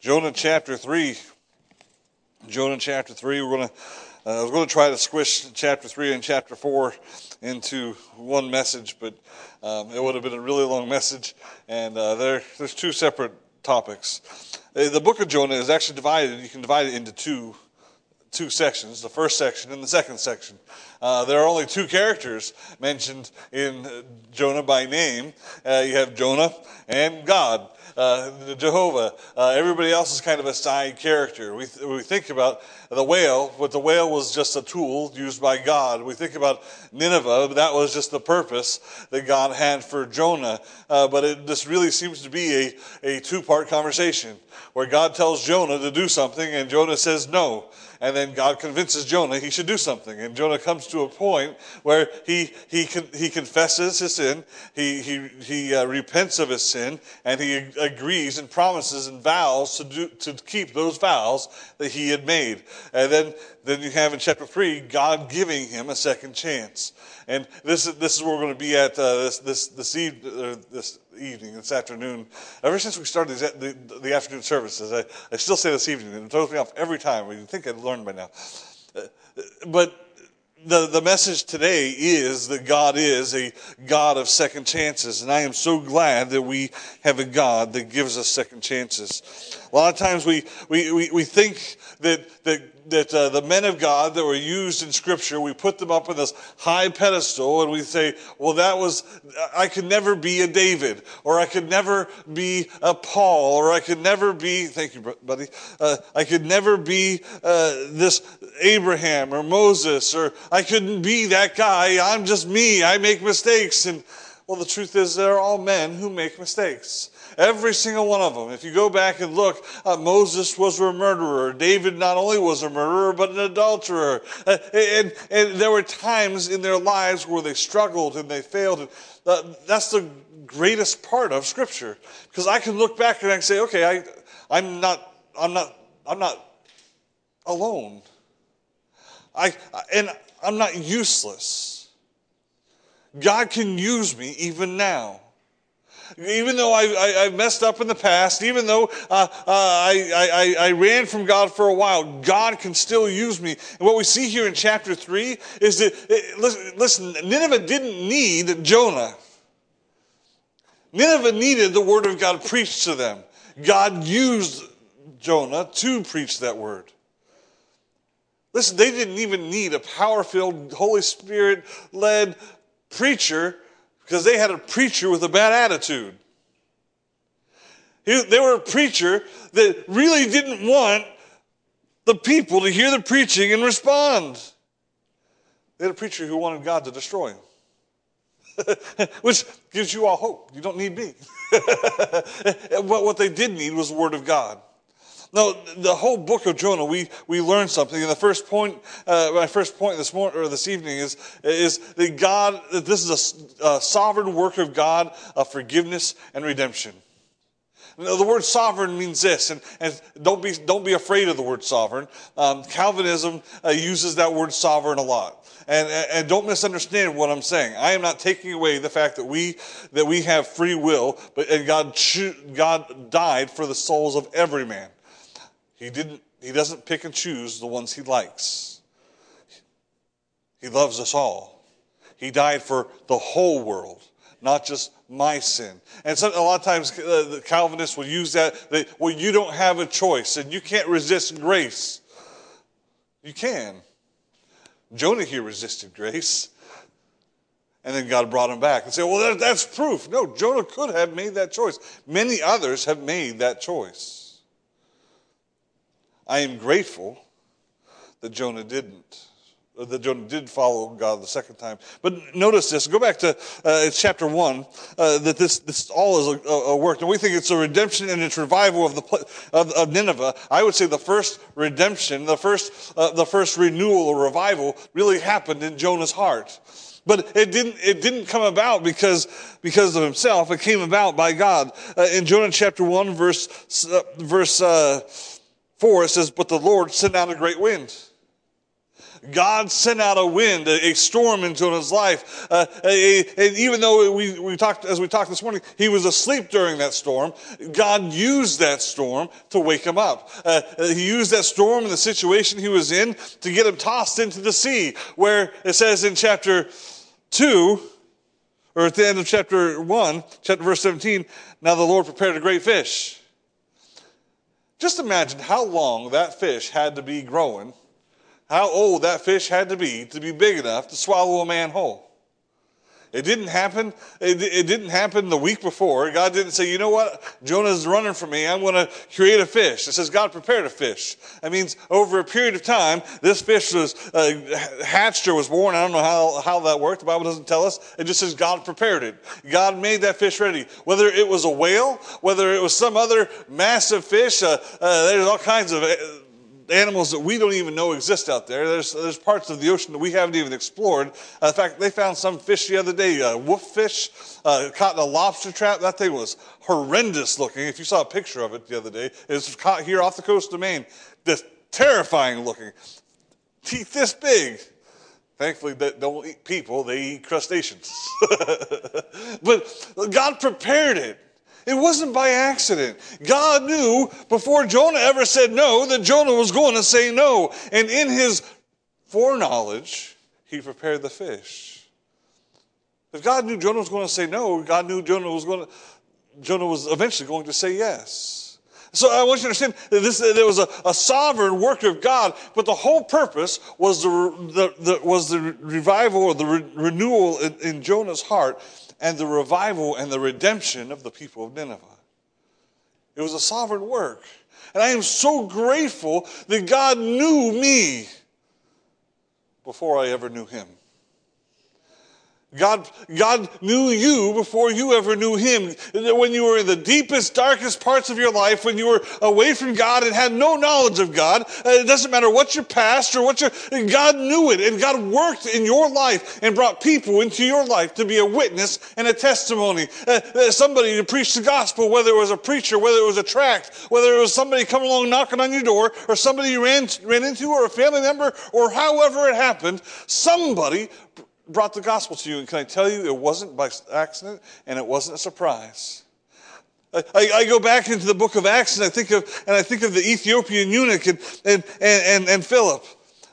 Jonah chapter 3. Jonah chapter 3. We're going to, uh, I was going to try to squish chapter 3 and chapter 4 into one message, but um, it would have been a really long message. And uh, there, there's two separate topics. Uh, the book of Jonah is actually divided, you can divide it into two two sections the first section and the second section. Uh, there are only two characters mentioned in Jonah by name. Uh, you have Jonah and God, uh, Jehovah. Uh, everybody else is kind of a side character. We, th- we think about the whale, but the whale was just a tool used by God. We think about Nineveh, that was just the purpose that God had for Jonah. Uh, but it, this really seems to be a, a two part conversation where God tells Jonah to do something and Jonah says no. And then God convinces Jonah he should do something. And Jonah comes to a point where he, he, he confesses his sin, he, he, he uh, repents of his sin, and he agrees and promises and vows to, do, to keep those vows that he had made. And then, then you have in chapter 3, God giving him a second chance. And this is, this is where we're going to be at uh, this, this, this, eve, uh, this evening, this afternoon. Ever since we started these, the, the afternoon services, I, I still say this evening, and it throws me off every time. You think I'd learned by now. Uh, but the, the message today is that God is a God of second chances. And I am so glad that we have a God that gives us second chances. A lot of times we, we, we, we think that, that that uh, the men of God that were used in Scripture, we put them up on this high pedestal and we say, well, that was, I could never be a David, or I could never be a Paul, or I could never be, thank you, buddy, uh, I could never be uh, this Abraham or Moses, or I couldn't be that guy. I'm just me. I make mistakes. And well, the truth is, they're all men who make mistakes. Every single one of them. If you go back and look, uh, Moses was a murderer. David not only was a murderer, but an adulterer. Uh, and, and there were times in their lives where they struggled and they failed. And, uh, that's the greatest part of Scripture. Because I can look back and I can say, okay, I, I'm not, I'm not, I'm not alone. I, and I'm not useless. God can use me even now even though I, I, I, messed up in the past, even though uh, uh, I, I, I ran from God for a while, God can still use me. And what we see here in chapter 3 is that, it, listen, listen, Nineveh didn't need Jonah. Nineveh needed the word of God preached to them. God used Jonah to preach that word. Listen, they didn't even need a power filled, Holy Spirit led preacher because they had a preacher with a bad attitude. They were a preacher that really didn't want the people to hear the preaching and respond. They had a preacher who wanted God to destroy him, which gives you all hope. You don't need me. but what they did need was the Word of God. No, the whole book of Jonah, we, we learn something. And the first point, uh, my first point this morning or this evening is, is that God, that this is a, a sovereign work of God of forgiveness and redemption. Now, the word sovereign means this, and, and don't, be, don't be afraid of the word sovereign. Um, Calvinism uh, uses that word sovereign a lot. And, and don't misunderstand what I'm saying. I am not taking away the fact that we, that we have free will, but, and God, God died for the souls of every man. He didn't he doesn't pick and choose the ones he likes. He loves us all. He died for the whole world, not just my sin. And so, a lot of times uh, the Calvinists will use that, well, you don't have a choice and you can't resist grace. You can. Jonah here resisted grace. And then God brought him back and said, well, that, that's proof. No, Jonah could have made that choice. Many others have made that choice. I am grateful that Jonah didn't. That Jonah did follow God the second time. But notice this. Go back to uh, chapter one. Uh, that this this all is a, a, work, and we think it's a redemption and it's revival of the of, of Nineveh. I would say the first redemption, the first uh, the first renewal or revival, really happened in Jonah's heart. But it didn't, it didn't come about because, because of himself. It came about by God. Uh, in Jonah chapter 1, verse, uh, verse uh, 4, it says, But the Lord sent out a great wind. God sent out a wind, a, a storm in Jonah's life. Uh, a, a, and even though we, we talked, as we talked this morning, he was asleep during that storm, God used that storm to wake him up. Uh, he used that storm and the situation he was in to get him tossed into the sea, where it says in chapter 2, or at the end of chapter 1, chapter verse 17, now the Lord prepared a great fish. Just imagine how long that fish had to be growing, how old that fish had to be to be big enough to swallow a man whole. It didn't happen. It, it, didn't happen the week before. God didn't say, you know what? Jonah's running from me. I'm going to create a fish. It says God prepared a fish. That means over a period of time, this fish was uh, hatched or was born. I don't know how, how that worked. The Bible doesn't tell us. It just says God prepared it. God made that fish ready. Whether it was a whale, whether it was some other massive fish, uh, uh, there's all kinds of uh, animals that we don't even know exist out there. There's, there's parts of the ocean that we haven't even explored. Uh, in fact, they found some fish the other day, uh, wolf fish, uh, caught in a lobster trap. That thing was horrendous looking. If you saw a picture of it the other day, it was caught here off the coast of Maine. Just terrifying looking. Teeth this big. Thankfully, they don't eat people, they eat crustaceans. but God prepared it. It wasn't by accident. God knew before Jonah ever said no that Jonah was going to say no. And in his foreknowledge, he prepared the fish. If God knew Jonah was going to say no, God knew Jonah was going to, Jonah was eventually going to say yes. So I want you to understand that this, there was a, a sovereign work of God, but the whole purpose was the, the, the was the revival or the re, renewal in, in Jonah's heart and the revival and the redemption of the people of Nineveh. It was a sovereign work. And I am so grateful that God knew me before I ever knew him. God, God knew you before you ever knew Him. When you were in the deepest, darkest parts of your life, when you were away from God and had no knowledge of God, uh, it doesn't matter what your past or what your, God knew it and God worked in your life and brought people into your life to be a witness and a testimony. Uh, uh, somebody to preach the gospel, whether it was a preacher, whether it was a tract, whether it was somebody coming along knocking on your door or somebody you ran, ran into or a family member or however it happened, somebody brought the gospel to you. And can I tell you, it wasn't by accident and it wasn't a surprise. I, I, go back into the book of Acts and I think of, and I think of the Ethiopian eunuch and, and, and, and Philip.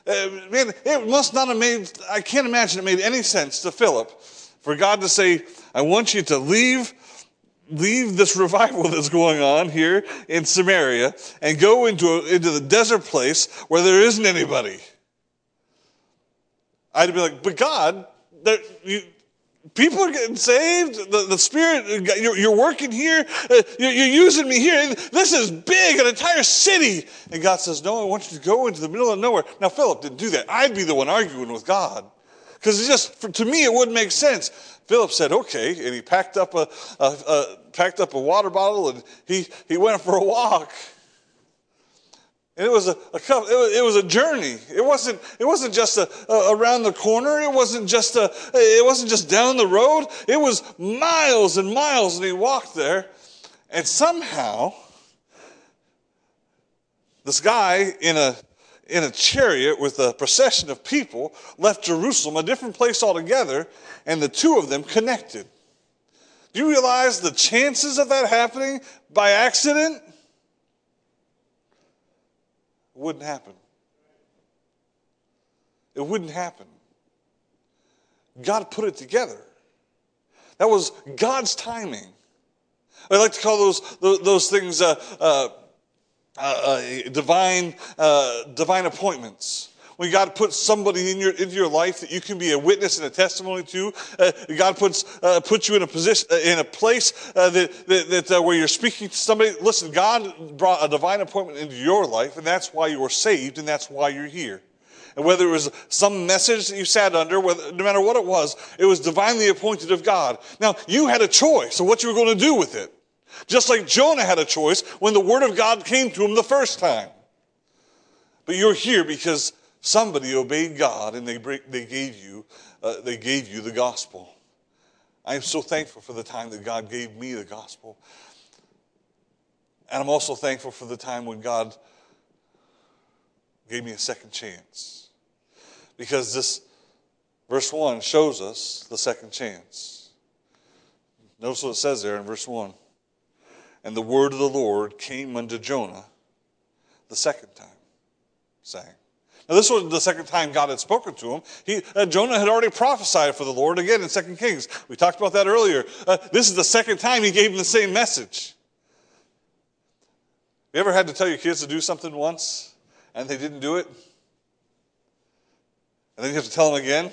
Uh, man, it must not have made, I can't imagine it made any sense to Philip for God to say, I want you to leave, leave this revival that's going on here in Samaria and go into, a, into the desert place where there isn't anybody. I'd be like, but God, you, people are getting saved. The, the Spirit, you're, you're working here. Uh, you're, you're, using me here. This is big, an entire city. And God says, no, I want you to go into the middle of nowhere. Now, Philip didn't do that. I'd be the one arguing with God. Because just, for, to me, it wouldn't make sense. Philip said, okay. And he packed up a, a, a packed up a water bottle and he, he went for a walk. And it was a, a it, was, it was a journey. It wasn't it wasn't just a, a, around the corner. It wasn't just a it wasn't just down the road. It was miles and miles, and he walked there. And somehow, this guy in a in a chariot with a procession of people left Jerusalem, a different place altogether, and the two of them connected. Do you realize the chances of that happening by accident? It wouldn't happen. It wouldn't happen. God put it together. That was God's timing. I like to call those those things uh, uh, uh, uh divine uh, divine appointments when God puts somebody in your, into your life that you can be a witness and a testimony to, uh, God puts, uh, puts you in a position, uh, in a place uh, that, that, that uh, where you're speaking to somebody. Listen, God brought a divine appointment into your life, and that's why you were saved, and that's why you're here. And whether it was some message that you sat under, whether, no matter what it was, it was divinely appointed of God. Now, you had a choice of what you were going to do with it. Just like Jonah had a choice when the word of God came to him the first time. But you're here because Somebody obeyed God and they, they, gave, you, uh, they gave you the gospel. I am so thankful for the time that God gave me the gospel. And I'm also thankful for the time when God gave me a second chance. Because this verse 1 shows us the second chance. Notice what it says there in verse 1. And the word of the Lord came unto Jonah the second time, saying, now, this was the second time God had spoken to him. He, uh, Jonah had already prophesied for the Lord again in 2 Kings. We talked about that earlier. Uh, this is the second time he gave him the same message. You ever had to tell your kids to do something once and they didn't do it? And then you have to tell them again?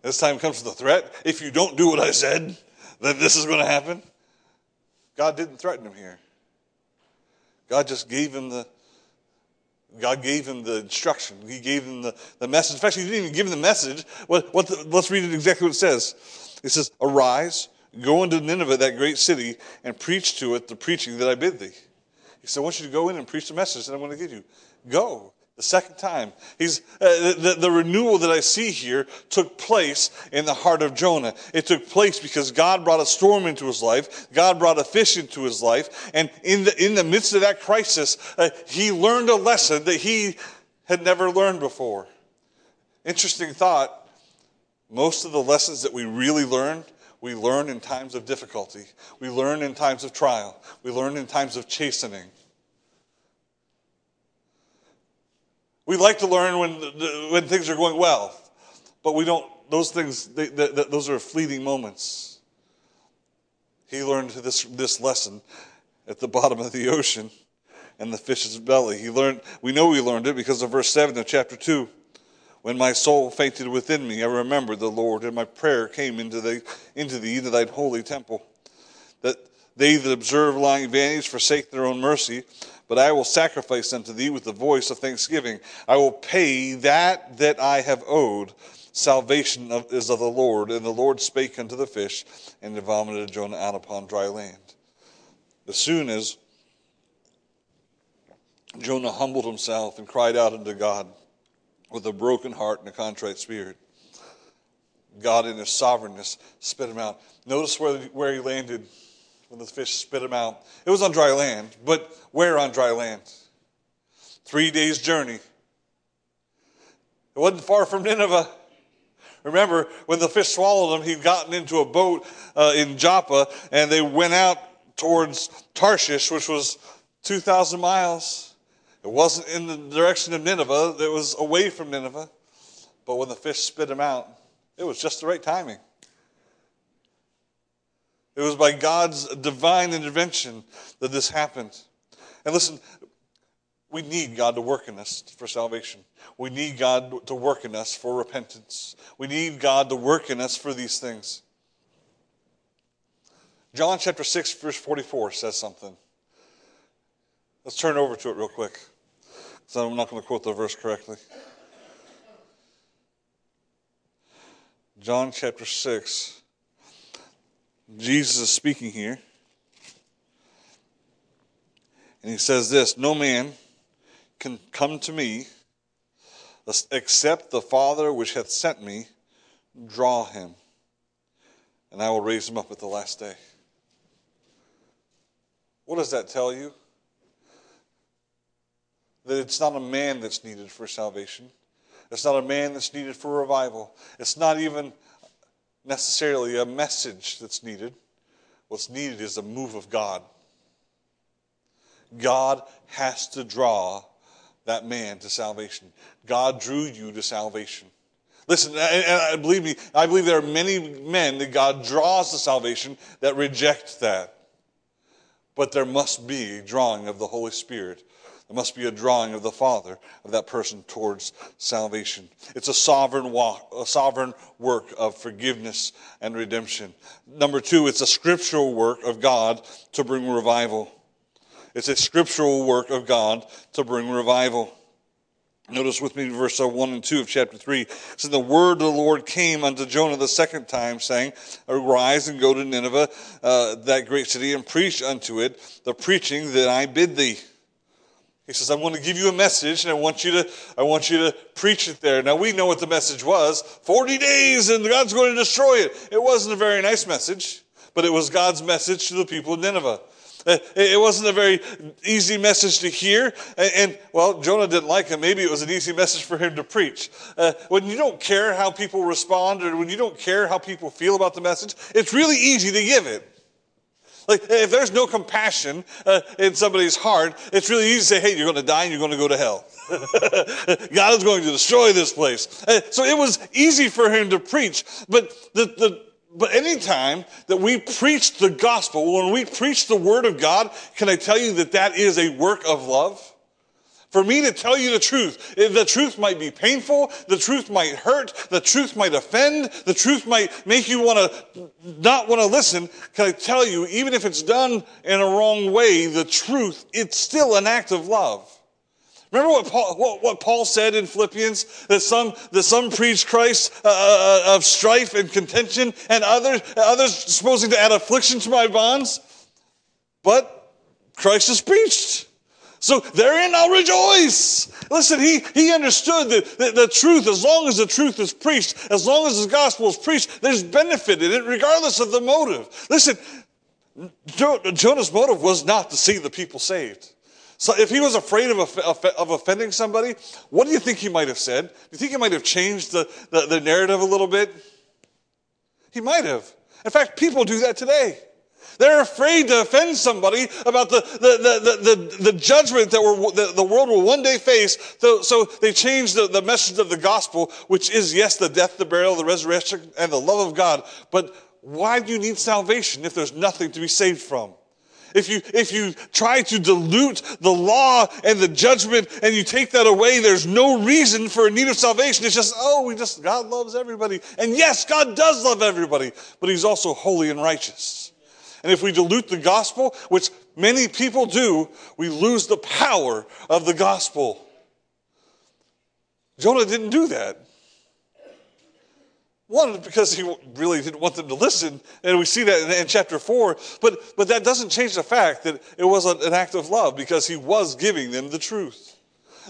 This time comes with the threat. If you don't do what I said, then this is going to happen. God didn't threaten him here. God just gave him the God gave him the instruction. He gave him the, the message. In fact, he didn't even give him the message. What, what the, let's read it exactly what it says. It says, Arise, go into Nineveh, that great city, and preach to it the preaching that I bid thee. He said, I want you to go in and preach the message that I'm going to give you. Go. The second time. He's, uh, the, the renewal that I see here took place in the heart of Jonah. It took place because God brought a storm into his life. God brought a fish into his life. And in the, in the midst of that crisis, uh, he learned a lesson that he had never learned before. Interesting thought. Most of the lessons that we really learn, we learn in times of difficulty. We learn in times of trial. We learn in times of chastening. We like to learn when, when things are going well, but we don't, those things, they, they, those are fleeting moments. He learned this, this lesson at the bottom of the ocean and the fish's belly. He learned, we know he learned it because of verse 7 of chapter 2. When my soul fainted within me, I remembered the Lord, and my prayer came into, the, into thee, into thine holy temple. That they that observe lying vanities forsake their own mercy, but I will sacrifice unto thee with the voice of thanksgiving. I will pay that that I have owed. Salvation is of the Lord. And the Lord spake unto the fish, and it vomited Jonah out upon dry land. As soon as Jonah humbled himself and cried out unto God with a broken heart and a contrite spirit, God in his sovereignness spit him out. Notice where, where he landed the fish spit him out. It was on dry land, but where on dry land? Three days' journey. It wasn't far from Nineveh. Remember, when the fish swallowed him, he'd gotten into a boat uh, in Joppa, and they went out towards Tarshish, which was 2,000 miles. It wasn't in the direction of Nineveh, it was away from Nineveh. But when the fish spit him out, it was just the right timing. It was by God's divine intervention that this happened. And listen, we need God to work in us for salvation. We need God to work in us for repentance. We need God to work in us for these things. John chapter 6, verse 44 says something. Let's turn over to it real quick. So I'm not going to quote the verse correctly. John chapter 6. Jesus is speaking here. And he says this No man can come to me except the Father which hath sent me draw him, and I will raise him up at the last day. What does that tell you? That it's not a man that's needed for salvation. It's not a man that's needed for revival. It's not even necessarily a message that's needed. What's needed is a move of God. God has to draw that man to salvation. God drew you to salvation. Listen, and believe me, I believe there are many men that God draws to salvation that reject that. But there must be a drawing of the Holy Spirit there must be a drawing of the Father of that person towards salvation. It's a sovereign walk, a sovereign work of forgiveness and redemption. Number two, it's a scriptural work of God to bring revival. It's a scriptural work of God to bring revival. Notice with me verse 1 and 2 of chapter 3. It says, the word of the Lord came unto Jonah the second time, saying, Arise and go to Nineveh, uh, that great city, and preach unto it the preaching that I bid thee. He says, I'm going to give you a message and I want you to, I want you to preach it there. Now we know what the message was. 40 days and God's going to destroy it. It wasn't a very nice message, but it was God's message to the people of Nineveh. It wasn't a very easy message to hear. And, and, well, Jonah didn't like him. Maybe it was an easy message for him to preach. Uh, when you don't care how people respond or when you don't care how people feel about the message, it's really easy to give it. Like, if there's no compassion uh, in somebody's heart, it's really easy to say, hey, you're going to die and you're going to go to hell. God is going to destroy this place. Uh, so it was easy for him to preach. But the, the, but anytime that we preach the gospel, when we preach the word of God, can I tell you that that is a work of love? For me to tell you the truth, the truth might be painful, the truth might hurt, the truth might offend, the truth might make you want to not want to listen. Can I tell you, even if it's done in a wrong way, the truth, it's still an act of love. Remember what Paul, what, what Paul said in Philippians? That some, that some preach Christ uh, uh, of strife and contention, and others, others supposing to add affliction to my bonds. But Christ is preached. So therein I'll rejoice. Listen, he, he understood that the, the, truth, as long as the truth is preached, as long as the gospel is preached, there's benefit in it, regardless of the motive. Listen, Jonah's motive was not to see the people saved. So if he was afraid of, of offending somebody, what do you think he might have said? Do you think he might have changed the, the, the narrative a little bit? He might have. In fact, people do that today. They're afraid to offend somebody about the, the, the, the, the judgment that the, the world will one day face. So, so they change the, the message of the gospel, which is, yes, the death, the burial, the resurrection, and the love of God. But why do you need salvation if there's nothing to be saved from? if you, if you try to dilute the law and the judgment and you take that away, there's no reason for a need of salvation. It's just, oh, we just, God loves everybody. And yes, God does love everybody, but He's also holy and righteous. And if we dilute the gospel, which many people do, we lose the power of the gospel. Jonah didn't do that. One, because he really didn't want them to listen, and we see that in, in, chapter 4. But, but that doesn't change the fact that it was an, act of love because he was giving them the truth.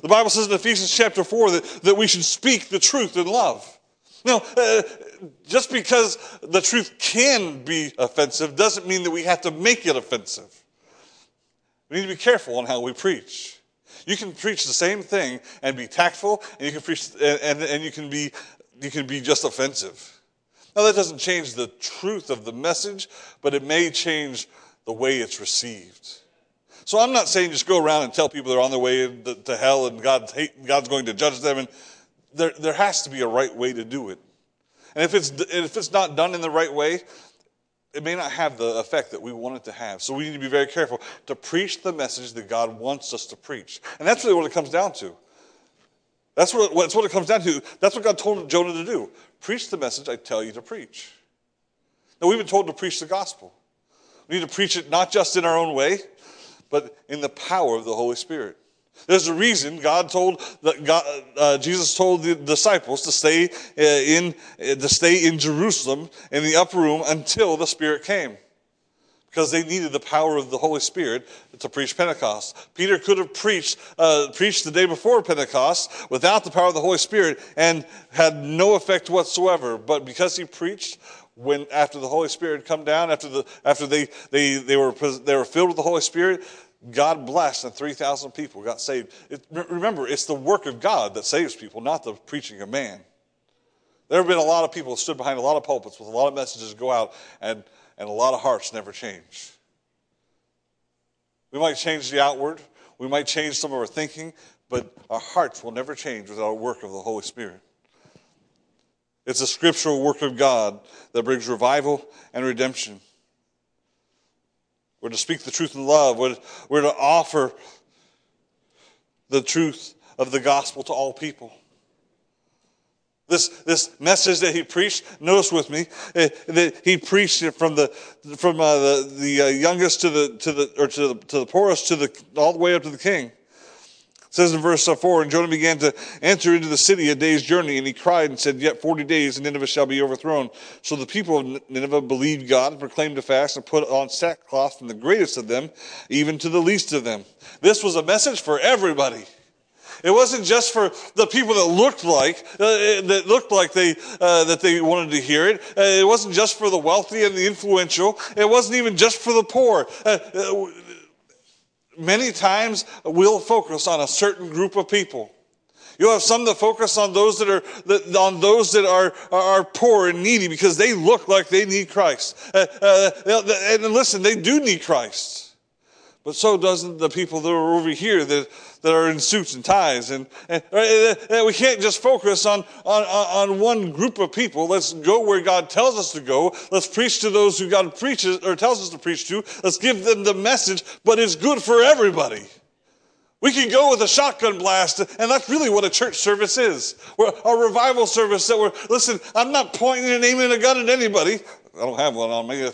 The Bible says in Ephesians chapter 4 that, that we should speak the truth in love. Now, uh, just because the truth can be offensive doesn't mean that we have to make it offensive. We need to be careful on how we preach. You can preach the same thing and be tactful, and you can preach and, and, and you can be you can be just offensive. Now, that doesn't change the truth of the message, but it may change the way it's received. So I'm not saying just go around and tell people they're on their way to hell and God's, hate, God's going to judge them. And there, there has to be a right way to do it. And if it's, if it's not done in the right way, it may not have the effect that we want it to have. So we need to be very careful to preach the message that God wants us to preach. And that's really what it comes down to. That's what, that's what it comes down to. That's what God told Jonah to do. Preach the message I tell you to preach. Now, we've been told to preach the gospel. We need to preach it not just in our own way, but in the power of the Holy Spirit. There's a reason God told that God, uh, Jesus told the disciples to stay uh, in uh, to stay in Jerusalem in the upper room until the Spirit came because they needed the power of the Holy Spirit to preach Pentecost. Peter could have preached, uh, preached the day before Pentecost without the power of the Holy Spirit and had no effect whatsoever. But because he preached, when after the Holy Spirit had come down, after the after they they they were they were filled with the Holy Spirit, God blessed and 3,000 people got saved. It, remember, it's the work of God that saves people, not the preaching of man. There have been a lot of people who stood behind a lot of pulpits with a lot of messages go out, and and a lot of hearts never change. We might change the outward, we might change some of our thinking, but our hearts will never change without a work of the Holy Spirit. It's a scriptural work of God that brings revival and redemption. We're to speak the truth in love. We're, we're to offer the truth of the gospel to all people. This, this message that he preached, notice with me, uh, that he preached it from the, from uh, the, the uh, youngest to the, to the, or to the, to the poorest to the, all the way up to the king. It says in verse 4, and Jonah began to enter into the city a day's journey, and he cried and said, Yet 40 days, and Nineveh shall be overthrown. So the people of Nineveh believed God and proclaimed a fast and put on sackcloth from the greatest of them, even to the least of them. This was a message for everybody. It wasn't just for the people that looked like uh, that looked like they uh, that they wanted to hear it. Uh, it wasn't just for the wealthy and the influential. It wasn't even just for the poor. Many times we'll focus on a certain group of people. You'll have some that focus on those that are on those that are are poor and needy because they look like they need Christ. Uh, uh, and listen, they do need Christ. But so doesn't the people that are over here that, that are in suits and ties. And, and uh, uh, we can't just focus on, on, on one group of people. Let's go where God tells us to go. Let's preach to those who God preaches or tells us to preach to. Let's give them the message, but it's good for everybody. We can go with a shotgun blast, and that's really what a church service is. We're a revival service that we're, listen, I'm not pointing and aiming a gun at anybody. I don't have one on me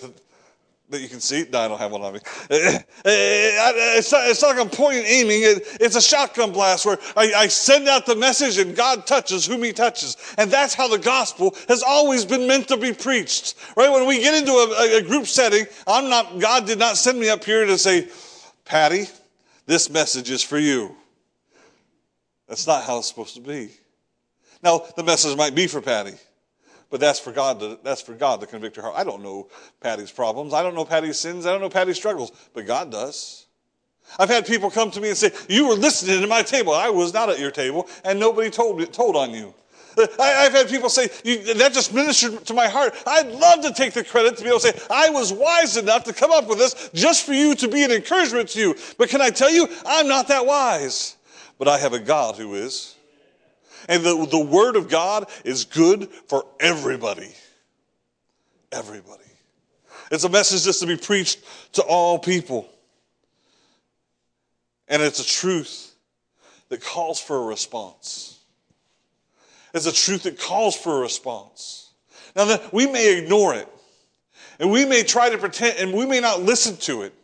that you can see. No, I don't have one on me. Eh, eh, eh, it's not, it's not like I'm pointing aiming. it's a shotgun blast where I, send out the message and God touches whom he touches. And that's how the gospel has always been meant to be preached. Right? When we get into a, a group setting, I'm not, God did not send me up here to say, Patty, this message is for you. That's not how it's supposed to be. Now, the message might be for Patty. But that's for God to, that's for God to convict her heart. I don't know Patty's problems. I don't know Patty's sins. I don't know Patty's struggles. But God does. I've had people come to me and say, You were listening to my table. I was not at your table, and nobody told, told on you. I've had people say, that just ministered to my heart. I'd love to take the credit to be able to say, I was wise enough to come up with this just for you to be an encouragement to you. But can I tell you, I'm not that wise. But I have a God who is. And the, the Word of God is good for everybody. Everybody. It's a message that's to be preached to all people. And it's a truth that calls for a response. It's a truth that calls for a response. Now, we may ignore it, and we may try to pretend, and we may not listen to it,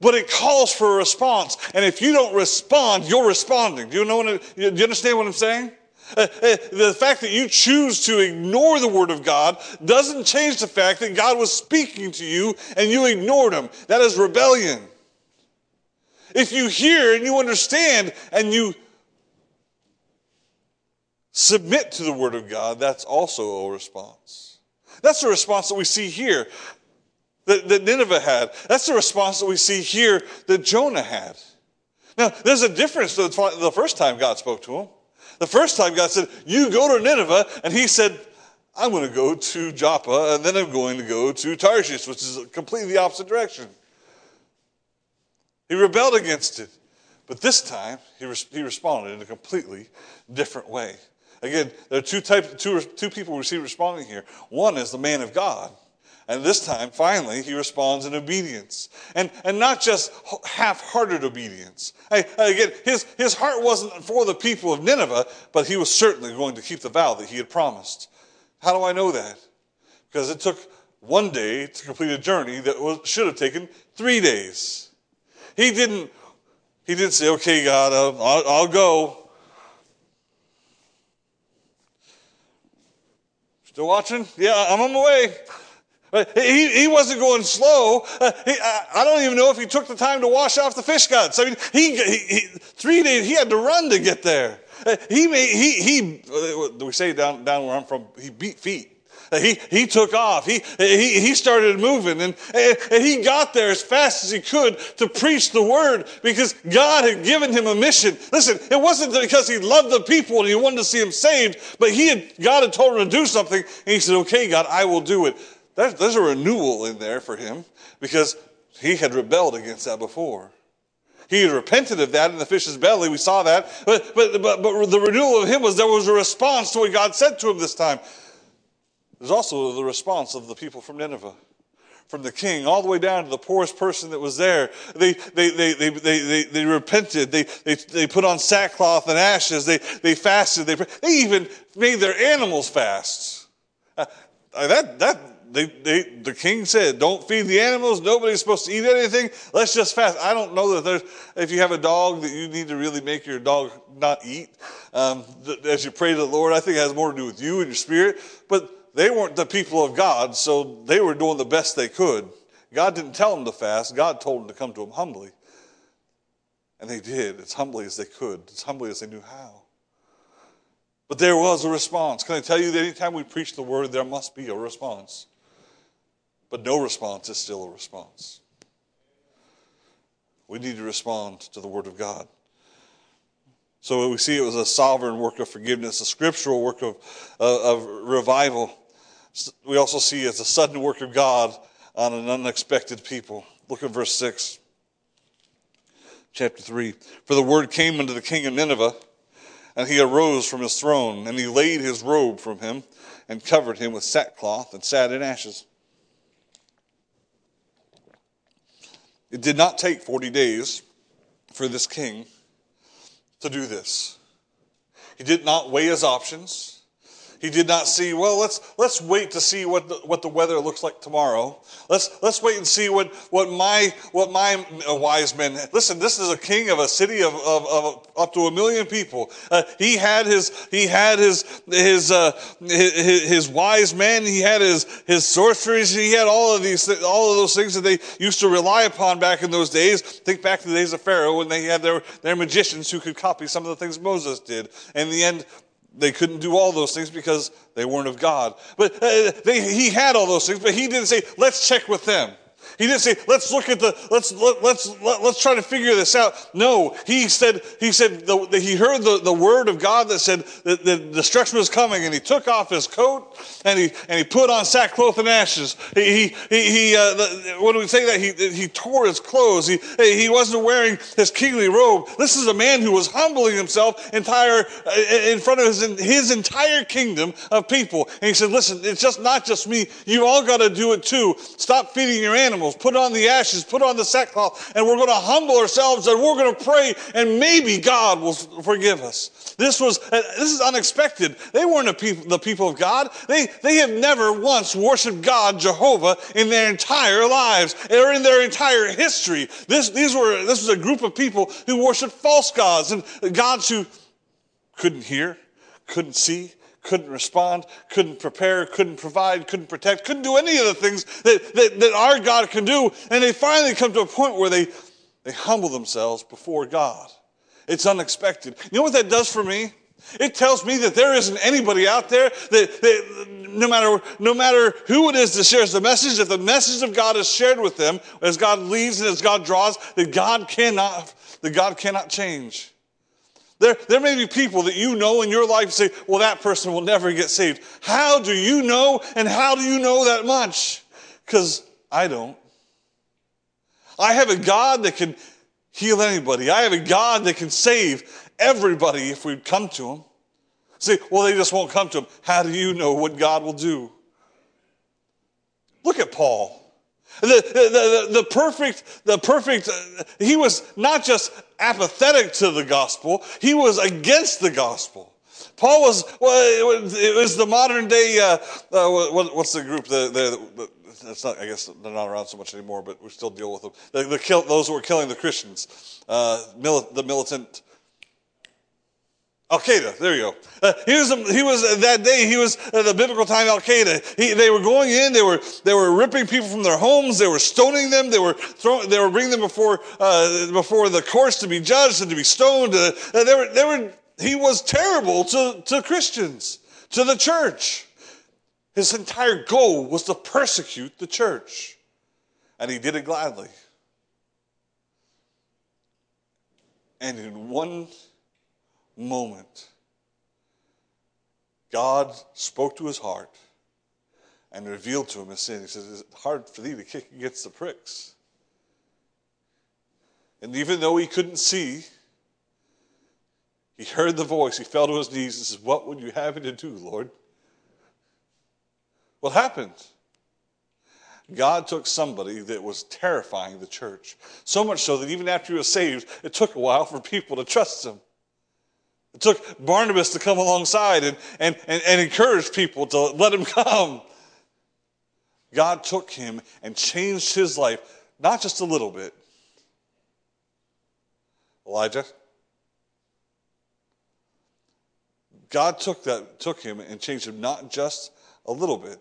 but it calls for a response. And if you don't respond, you're responding. Do you know what? I, do you understand what I'm saying? Uh, uh, the fact that you choose to ignore the word of God doesn't change the fact that God was speaking to you and you ignored him. That is rebellion. If you hear and you understand and you submit to the word of God, that's also a response. That's the response that we see here that, that Nineveh had. That's the response that we see here that Jonah had. Now, there's a difference to the first time God spoke to him. The first time God said, You go to Nineveh, and he said, I'm going to go to Joppa, and then I'm going to go to Tarshish, which is completely the opposite direction. He rebelled against it. But this time, he, he responded in a completely different way. Again, there are two, types, two, two people we see responding here. One is the man of God, and this time, finally, he responds in obedience. And, and not just half hearted obedience. Again, his, his heart wasn't for the people of Nineveh, but he was certainly going to keep the vow that he had promised. How do I know that? Because it took one day to complete a journey that was, should have taken three days. He didn't, he didn't say, okay, God, I'll, I'll, I'll go. Still watching? Yeah, I'm on my way. He, he wasn't going slow. Uh, he, I, don't even know if he took the time to wash off the fish guts. I mean, he, he, three days, he had to run to get there. Uh, he he, he, uh, we say down, down where I'm from, he beat feet. Uh, he, he took off. He, he, he started moving and, and he got there as fast as he could to preach the word because God had given him a mission. Listen, it wasn't because he loved the people and he wanted to see them saved, but he had, God had told him to do something and he said, okay, God, I will do it. There's, there's a renewal in there for him because he had rebelled against that before. He had repented of that in the fish's belly. We saw that. But, but, but, but the renewal of him was there was a response to what God said to him this time. There's also the response of the people from Nineveh, from the king all the way down to the poorest person that was there. They, they, they, they, they, they, they repented. They, they, they put on sackcloth and ashes. They, they fasted. They, they even made their animals fast. Uh, that, that, they, they, the king said, don't feed the animals. Nobody's supposed to eat anything. Let's just fast. I don't know that there's, if you have a dog, that you need to really make your dog not eat. Um, as you pray to the Lord, I think it has more to do with you and your spirit. But they weren't the people of God, so they were doing the best they could. God didn't tell them to fast. God told them to come to him humbly. And they did, as humbly as they could, as humbly as they knew how. But there was a response. Can I tell you that anytime we preach the word, there must be a response. But no response is still a response. we need to respond to the Word of God. So we see it was a sovereign work of forgiveness, a scriptural work of, uh, of revival. We also see it's a sudden work of God on an unexpected people. Look at verse 6, chapter 3. For the word came unto the king of Nineveh, and he arose from his throne, and he laid his robe from him, and covered him with sackcloth, and sat in ashes. It did not take 40 days for this king to do this. He did not weigh his options. He did not see, well, let's, let's wait to see what the, what the weather looks like tomorrow. Let's, let's wait and see what, what my, what my wise men, listen, this is a king of a city of, of, of up to a million people. Uh, he had his, he had his, his, uh, his, his, wise men. He had his, his sorceries. He had all of these, all of those things that they used to rely upon back in those days. Think back to the days of Pharaoh when they had their, their magicians who could copy some of the things Moses did. In the end, they couldn't do all those things because they weren't of God. But uh, they, he had all those things, but he didn't say, let's check with them. He didn't say, let's look at the, let's, let, let's, let, us try to figure this out. No, he said, he said, the, the, he heard the, the word of God that said that the destruction was coming and he took off his coat and he, and he put on sackcloth and ashes. He, he, he, uh, the, when we say that, he, he tore his clothes. He, he wasn't wearing his kingly robe. This is a man who was humbling himself entire, uh, in front of his, his entire kingdom of people. And he said, listen, it's just not just me. You all got to do it too. Stop feeding your animals put on the ashes, put on the sackcloth, and we're going to humble ourselves and we're going to pray, and maybe God will forgive us. This was uh, this is unexpected. They weren't the people, the people of God. They they have never once worshipped God, Jehovah, in their entire lives or in their entire history. This these were this was a group of people who worshipped false gods and gods who couldn't hear, couldn't see, couldn't respond, couldn't prepare, couldn't provide, couldn't protect, couldn't do any of the things that, that, that our God can do. And they finally come to a point where they, they humble themselves before God. It's unexpected. You know what that does for me? It tells me that there isn't anybody out there that, that, no matter no matter who it is that shares the message, if the message of God is shared with them, as God leads and as God draws, that God cannot that God cannot change. There, there may be people that you know in your life say, well, that person will never get saved. How do you know and how do you know that much? Because I don't. I have a God that can heal anybody. I have a God that can save everybody if we come to Him. Say, well, they just won't come to Him. How do you know what God will do? Look at Paul. The, the, the, the, perfect, the perfect, uh, he was not just apathetic to the gospel, he was against the gospel. Paul was, well, it was the modern day, uh, uh, what, what's the group? The, the, it's not, I guess they're not around so much anymore, but we still deal with them. The, the kill, those who were killing the Christians, uh, the militant Al Qaeda, there you go. Uh, he was, he was uh, that day. He was uh, the biblical time Al Qaeda. They were going in. They were they were ripping people from their homes. They were stoning them. They were throwing. They were bringing them before uh, before the courts to be judged and to be stoned. Uh, they were they were. He was terrible to to Christians, to the church. His entire goal was to persecute the church, and he did it gladly. And in one moment, God spoke to his heart and revealed to him his sin. He says, It's hard for thee to kick against the pricks. And even though he couldn't see, he heard the voice. He fell to his knees and says, What would you have me to do, Lord? What happened? God took somebody that was terrifying the church. So much so that even after he was saved, it took a while for people to trust him. It took Barnabas to come alongside and, and, and, and encourage people to let him come. God took him and changed his life, not just a little bit. Elijah? God took that, took him and changed him not just a little bit.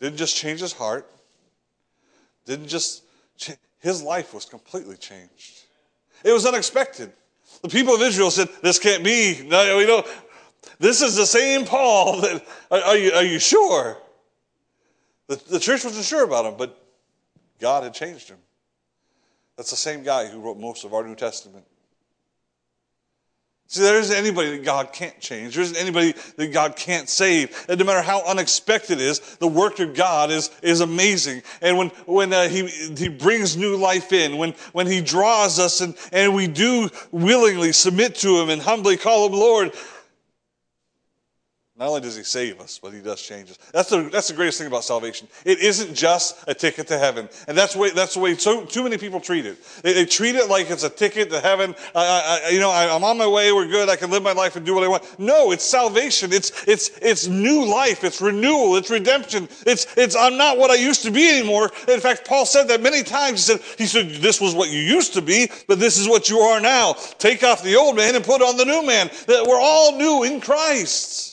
Didn't just change his heart. Didn't just his life was completely changed. It was unexpected. The people of Israel said, This can't be. We. This is the same Paul. That, are, you, are you sure? The, the church wasn't sure about him, but God had changed him. That's the same guy who wrote most of our New Testament. See, there isn't anybody that God can't change. There isn't anybody that God can't save. And no matter how unexpected it is, the work of God is, is amazing. And when, when uh, he, he brings new life in, when, when He draws us and, and we do willingly submit to Him and humbly call Him Lord, not only does he save us, but he does change us. That's the, that's the greatest thing about salvation. It isn't just a ticket to heaven. And that's way, that's the way so, too many people treat it. They, they treat it like it's a ticket to heaven. I, I, you know, I, am on my way, we're good, I can live my life and do what I want. No, it's salvation. It's, it's, it's new life. It's renewal. It's redemption. It's, it's, I'm not what I used to be anymore. In fact, Paul said that many times. He said, he said, this was what you used to be, but this is what you are now. Take off the old man and put on the new man. That we're all new in Christ.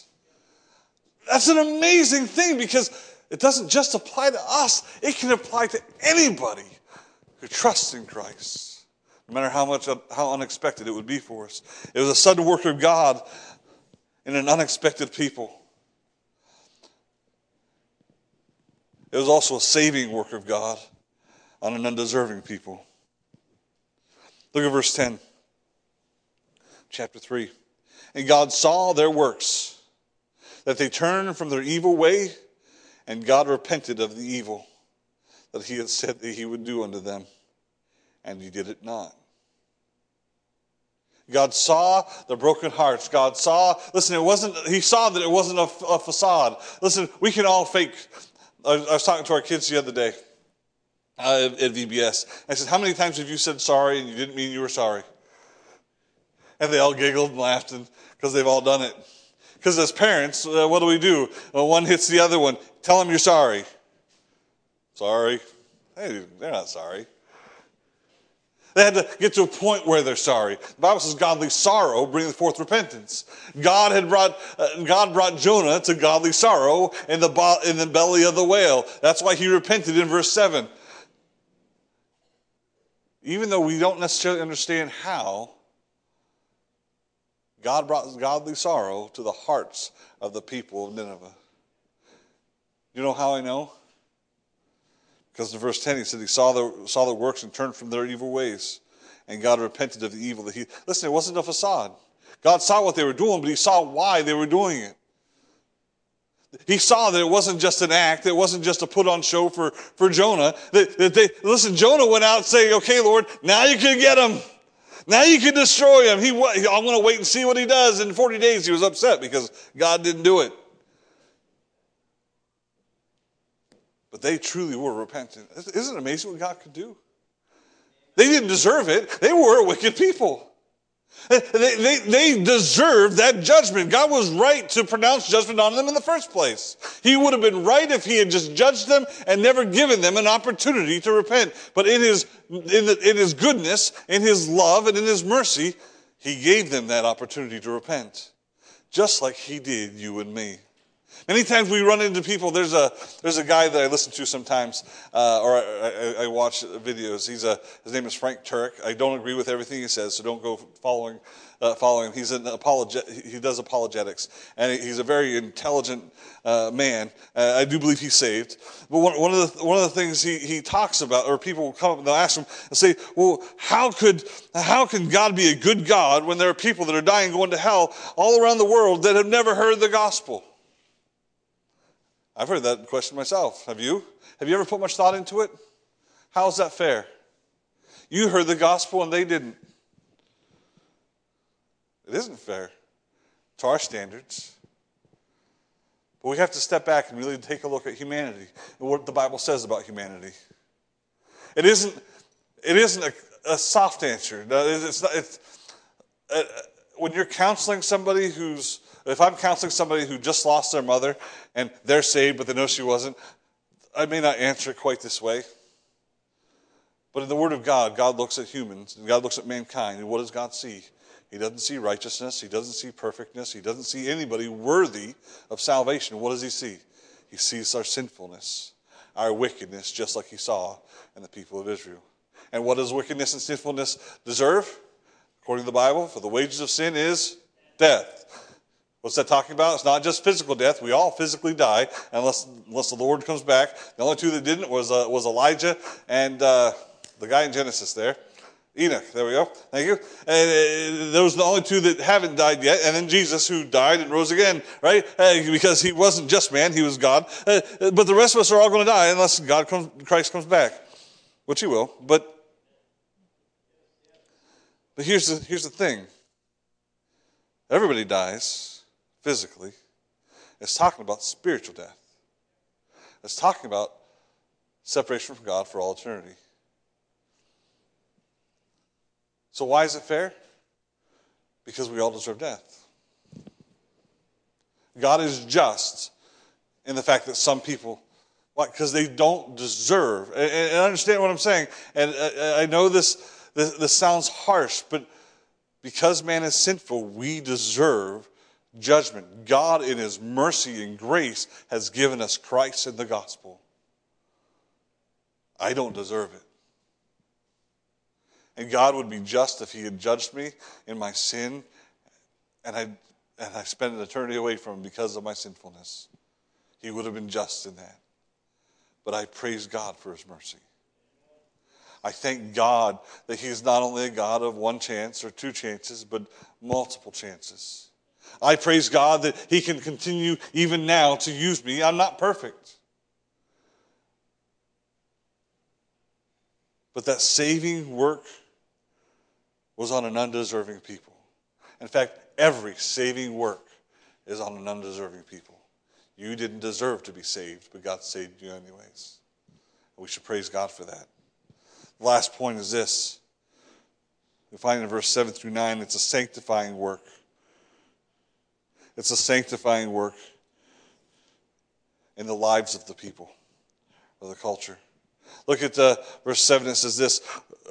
That's an amazing thing because it doesn't just apply to us, it can apply to anybody who trusts in Christ, no matter how much how unexpected it would be for us. It was a sudden work of God in an unexpected people. It was also a saving work of God on an undeserving people. Look at verse 10, chapter 3. And God saw their works that they turned from their evil way, and God repented of the evil that he had said that he would do unto them, and he did it not. God saw the broken hearts. God saw, listen, it wasn't, he saw that it wasn't a, a facade. Listen, we can all fake. I, I, was talking to our kids the other day uh, at VBS. I said, How many times have you said sorry and you didn't mean you were sorry? And they all giggled and laughed because they've all done it. Because as parents, uh, what do we do? Well, one hits the other one. Tell them you're sorry. Sorry. Hey, they're not sorry. They had to get to a point where they're sorry. The Bible says godly sorrow brings forth repentance. God had brought, uh, God brought Jonah to godly sorrow in the, bo- in the belly of the whale. That's why he repented in verse 7. Even though we don't necessarily understand how, God brought godly sorrow to the hearts of the people of Nineveh. You know how I know? Because in verse 10 he said he saw the, saw the works and turned from their evil ways. And God repented of the evil that he. Listen, it wasn't a facade. God saw what they were doing, but he saw why they were doing it. He saw that it wasn't just an act, it wasn't just a put on show for, for Jonah. That, that they, listen, Jonah went out saying, okay, Lord, now you can get him. Now you can destroy him. He, I'm going to wait and see what he does. In 40 days, he was upset because God didn't do it. But they truly were repentant. Isn't it amazing what God could do? They didn't deserve it. They were wicked people. Eh, they, they, they deserved that judgment. God was right to pronounce judgment on them in the first place. He would have been right if he had just judged them and never given them an opportunity to repent. But in his, in, the, in his goodness, in his love, and in his mercy, he gave them that opportunity to repent. Just like he did you and me. Many times we run into people. There's a there's a guy that I listen to sometimes, uh, or I, I, I, watch videos. He's a his name is Frank Turek. I don't agree with everything he says, so don't go following uh, following him. He's an apologet. He does apologetics, and he's a very intelligent uh, man. Uh, I do believe he's saved. But one, one of the one of the things he, he talks about, or people will come up and they'll ask him and say, "Well, how could how can God be a good God when there are people that are dying going to hell all around the world that have never heard the gospel?" I've heard that question myself. Have you? Have you ever put much thought into it? How is that fair? You heard the gospel and they didn't. It isn't fair to our standards. But we have to step back and really take a look at humanity and what the Bible says about humanity. It isn't, it isn't a, a soft answer. It's not, it's, uh, when you're counseling somebody who's if I'm counseling somebody who just lost their mother and they're saved, but they know she wasn't, I may not answer it quite this way. But in the Word of God, God looks at humans, and God looks at mankind, and what does God see? He doesn't see righteousness, He doesn't see perfectness, He doesn't see anybody worthy of salvation. What does He see? He sees our sinfulness, our wickedness, just like He saw in the people of Israel. And what does wickedness and sinfulness deserve? According to the Bible, for the wages of sin is death. What's that talking about? It's not just physical death. We all physically die unless, unless the Lord comes back. The only two that didn't was, uh, was Elijah and, uh, the guy in Genesis there. Enoch, there we go. Thank you. And uh, those are the only two that haven't died yet. And then Jesus, who died and rose again, right? Uh, because he wasn't just man, he was God. Uh, but the rest of us are all going to die unless God comes, Christ comes back, which he will. But, but here's the, here's the thing everybody dies physically. It's talking about spiritual death, it's talking about separation from God for all eternity. So, why is it fair? Because we all deserve death. God is just in the fact that some people? Because they don't deserve. And, and understand what I'm saying. And uh, I know this, this, this sounds harsh, but because man is sinful, we deserve judgment. God, in His mercy and grace, has given us Christ in the gospel. I don't deserve it. And God would be just if He had judged me in my sin and I, and I spent an eternity away from Him because of my sinfulness. He would have been just in that. But I praise God for His mercy. I thank God that He is not only a God of one chance or two chances, but multiple chances. I praise God that He can continue even now to use me. I'm not perfect. But that saving work was on an undeserving people. In fact, every saving work is on an undeserving people. You didn't deserve to be saved, but God saved you anyways. We should praise God for that. The last point is this. We find in verse 7 through 9, it's a sanctifying work. It's a sanctifying work in the lives of the people, of the culture. Look at uh, verse 7. It says this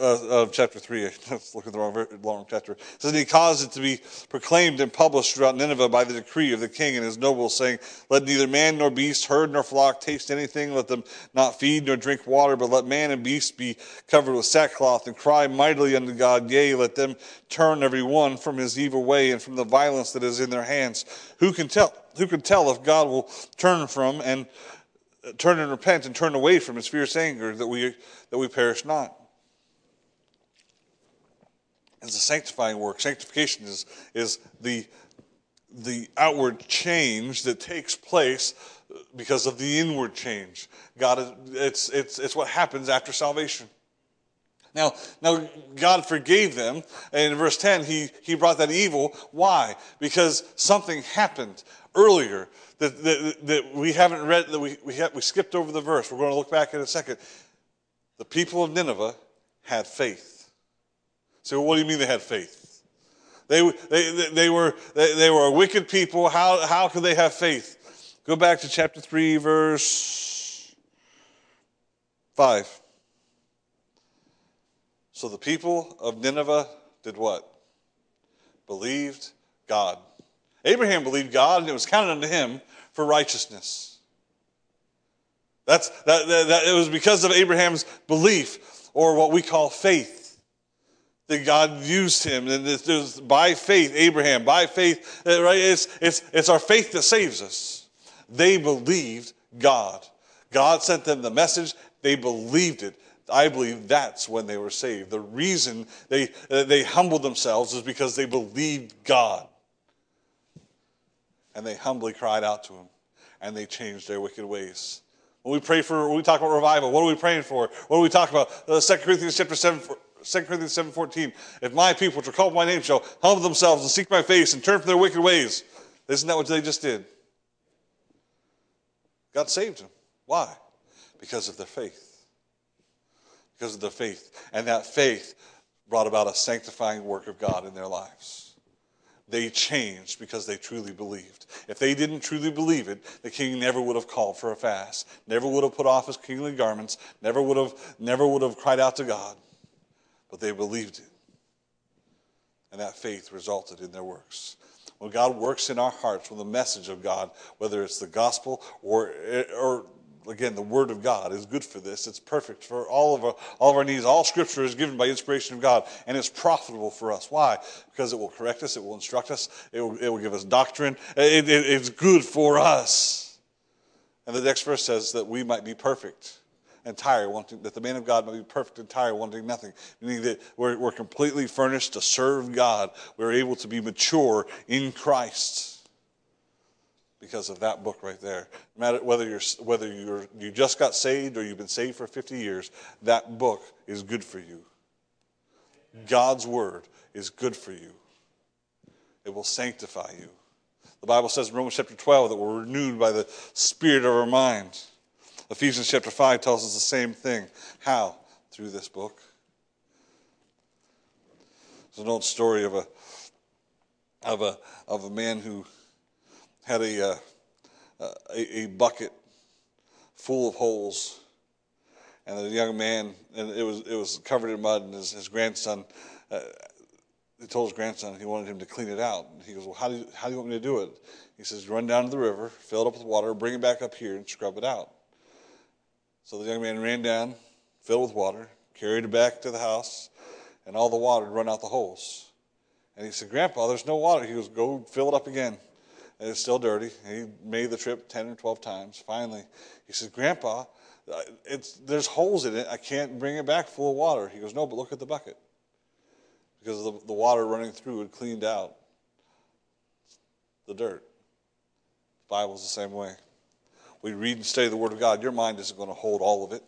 uh, of chapter 3. Let's look at the wrong, wrong chapter. It says, he caused it to be proclaimed and published throughout Nineveh by the decree of the king and his nobles, saying, Let neither man nor beast, herd nor flock taste anything. Let them not feed nor drink water, but let man and beast be covered with sackcloth and cry mightily unto God. Yea, let them turn every one from his evil way and from the violence that is in their hands. Who can tell? Who can tell if God will turn from and turn and repent and turn away from his fierce anger that we, that we perish not. It's a sanctifying work. Sanctification is, is the, the outward change that takes place because of the inward change. God, it's, it's, it's what happens after salvation. Now, now God forgave them. And in verse 10, he, he brought that evil. Why? Because something happened earlier that, that, that we haven't read, that we, we, have, we skipped over the verse. We're going to look back in a second. The people of Nineveh had faith. So, what do you mean they had faith? They, they, they, were, they, they were wicked people. How, how could they have faith? Go back to chapter 3, verse 5. So the people of Nineveh did what? Believed God. Abraham believed God, and it was counted unto him for righteousness. That's, that, that, that, it was because of Abraham's belief, or what we call faith, that God used him. And it was by faith, Abraham, by faith, uh, right? It's, it's, it's our faith that saves us. They believed God. God sent them the message, they believed it. I believe that's when they were saved. The reason they, uh, they humbled themselves is because they believed God and they humbly cried out to him and they changed their wicked ways. When we pray for, when we talk about revival, what are we praying for? What are we talking about? Uh, 2 Corinthians chapter 7, 2 Corinthians 7.14, If my people, which are called by my name, shall humble themselves and seek my face and turn from their wicked ways. Isn't that what they just did? God saved them. Why? Because of their faith. Because of their faith. And that faith brought about a sanctifying work of God in their lives they changed because they truly believed. If they didn't truly believe it, the king never would have called for a fast, never would have put off his kingly garments, never would have, never would have cried out to God. But they believed it. And that faith resulted in their works. When God works in our hearts with the message of God, whether it's the gospel or, or again, the Word of God is good for this. It's perfect for all of our, all of our needs. All Scripture is given by inspiration of God, and it's profitable for us. Why? Because it will correct us, it will instruct us, it will, it will give us doctrine. It, it, it's good for us. And the next verse says that we might be perfect. Entire, wanting that the man of God might be perfect, and entire, wanting nothing. Meaning that we're, we're completely furnished to serve God. We're able to be mature in Christ because of that book right there. No matter whether you're whether you're you just got saved or you've been saved for 50 years, that book is good for you. God's word is good for you. It will sanctify you. The Bible says in Romans chapter 12 that we're renewed by the spirit of our mind. Ephesians chapter 5 tells us the same thing. How? Through this book. There's an old story of a of a of a man who had a, uh, a, a bucket full of holes, and the young man, and it was it was covered in mud, and his, his grandson. Uh, he told his grandson he wanted him to clean it out. He goes, "Well, how do you, how do you want me to do it?" He says, "Run down to the river, fill it up with water, bring it back up here, and scrub it out." So the young man ran down, filled with water, carried it back to the house, and all the water had run out the holes. And he said, "Grandpa, there's no water." He goes, "Go fill it up again." and it's still dirty. He made the trip 10 or 12 times. Finally, he says, Grandpa, uh, it's, there's holes in it. I can't bring it back full of water. He goes, No, but look at the bucket. Because the, the water running through had cleaned out the dirt. The Bible's the same way. We read and study the Word of God. Your mind isn't going to hold all of it.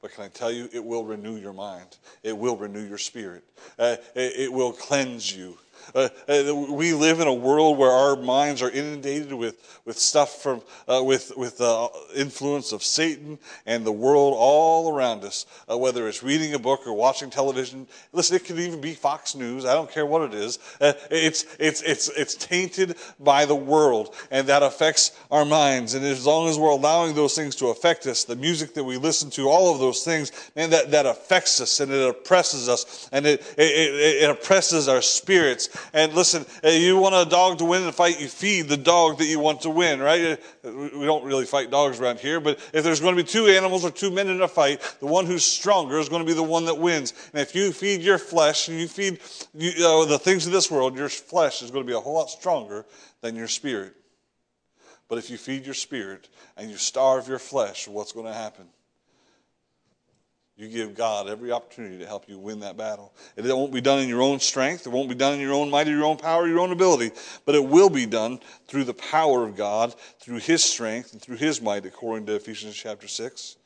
But can I tell you, it will renew your mind. It will renew your spirit. Uh, it, it will cleanse you. Uh, uh, we live in a world where our minds are inundated with, with stuff from, uh, with, with the influence of Satan and the world all around us, uh, whether it's reading a book or watching television. Listen, it could even be Fox News. I don't care what it is. Uh, it's, it's, it's, it's tainted by the world, and that affects our minds. And as long as we're allowing those things to affect us, the music that we listen to, all of those things, man, that, that affects us and it oppresses us and it, it, it oppresses our spirits and listen, uh, you want a dog to win in a fight, you feed the dog that you want to win, right? Uh, we don't really fight dogs around here, but if there's going to be two animals or two men in a fight, the one who's stronger is going to be the one that wins. And if you feed your flesh and you feed you, uh, the things of this world, your flesh is going to be a whole lot stronger than your spirit. But if you feed your spirit and you starve your flesh, what's going to happen? You give God every opportunity to help you win that battle. It won't be done in your own strength. It won't be done in your own might your own power, your own ability, but it will be done through the power of God, through His strength, and through His might, according to Ephesians chapter 6.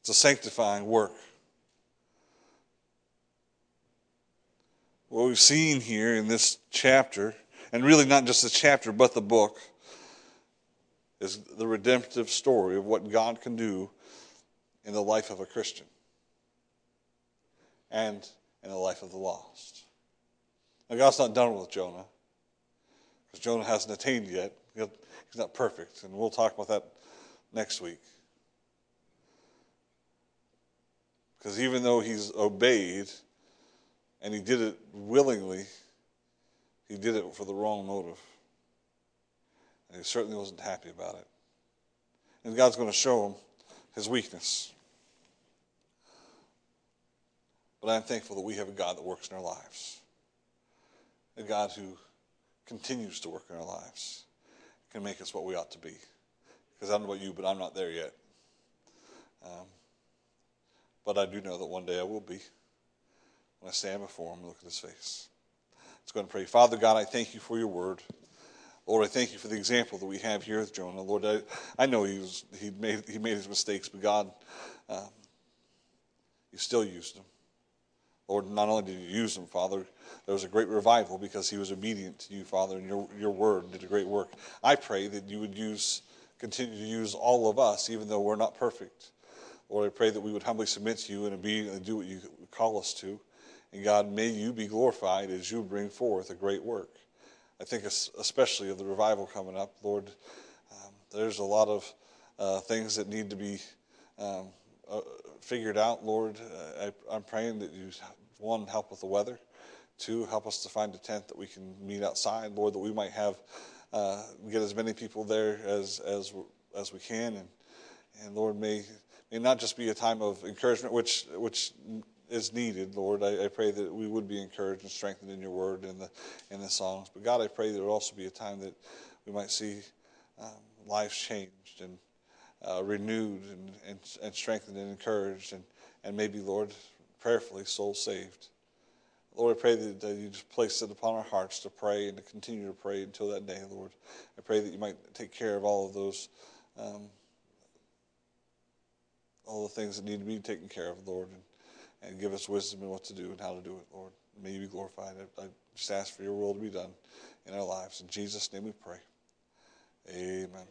It's a sanctifying work. What we've seen here in this chapter, and really not just the chapter, but the book, is the redemptive story of what God can do in the life of a Christian and in the life of the lost. Now, God's not done with Jonah because Jonah hasn't attained yet. He's not perfect, and we'll talk about that next week. Because even though he's obeyed and he did it willingly, he did it for the wrong motive. And he certainly wasn't happy about it. And God's going to show him his weakness. But I'm thankful that we have a God that works in our lives, a God who continues to work in our lives, can make us what we ought to be. Because I don't know about you, but I'm not there yet. Um, but I do know that one day I will be when I stand before him and look at his face. Let's go and pray. Father God, I thank you for your word. Lord, I thank you for the example that we have here with Jonah. Lord, I, I know he, was, he, made, he made his mistakes, but God, um, you still used him. Lord, not only did you use him, Father, there was a great revival because he was obedient to you, Father, and your, your word did a great work. I pray that you would use, continue to use all of us, even though we're not perfect. Lord, I pray that we would humbly submit to you and obediently do what you call us to. And God, may you be glorified as you bring forth a great work. I think especially of the revival coming up, Lord, um, there's a lot of uh, things that need to be um, uh, figured out, Lord. Uh, I, am praying that you, one, help with the weather, two, help us to find a tent that we can meet outside, Lord, that we might have uh, get as many people there as as as we can, and and Lord, may may not just be a time of encouragement, which which is needed, Lord. I, I, pray that we would be encouraged and strengthened in your word and the in the songs. But God, I pray there would also be a time that we might see um, lives changed and uh, renewed and, and, and strengthened and encouraged, and, and maybe, Lord, prayerfully, souls saved. Lord, I pray that, that you just place it upon our hearts to pray and to continue to pray until that day, Lord. I pray that you might take care of all of those, um, all the things that need to be taken care of, Lord, and, and give us wisdom in what to do and how to do it, Lord. May you be glorified. I, I just ask for your will to be done in our lives. In Jesus' name we pray. Amen.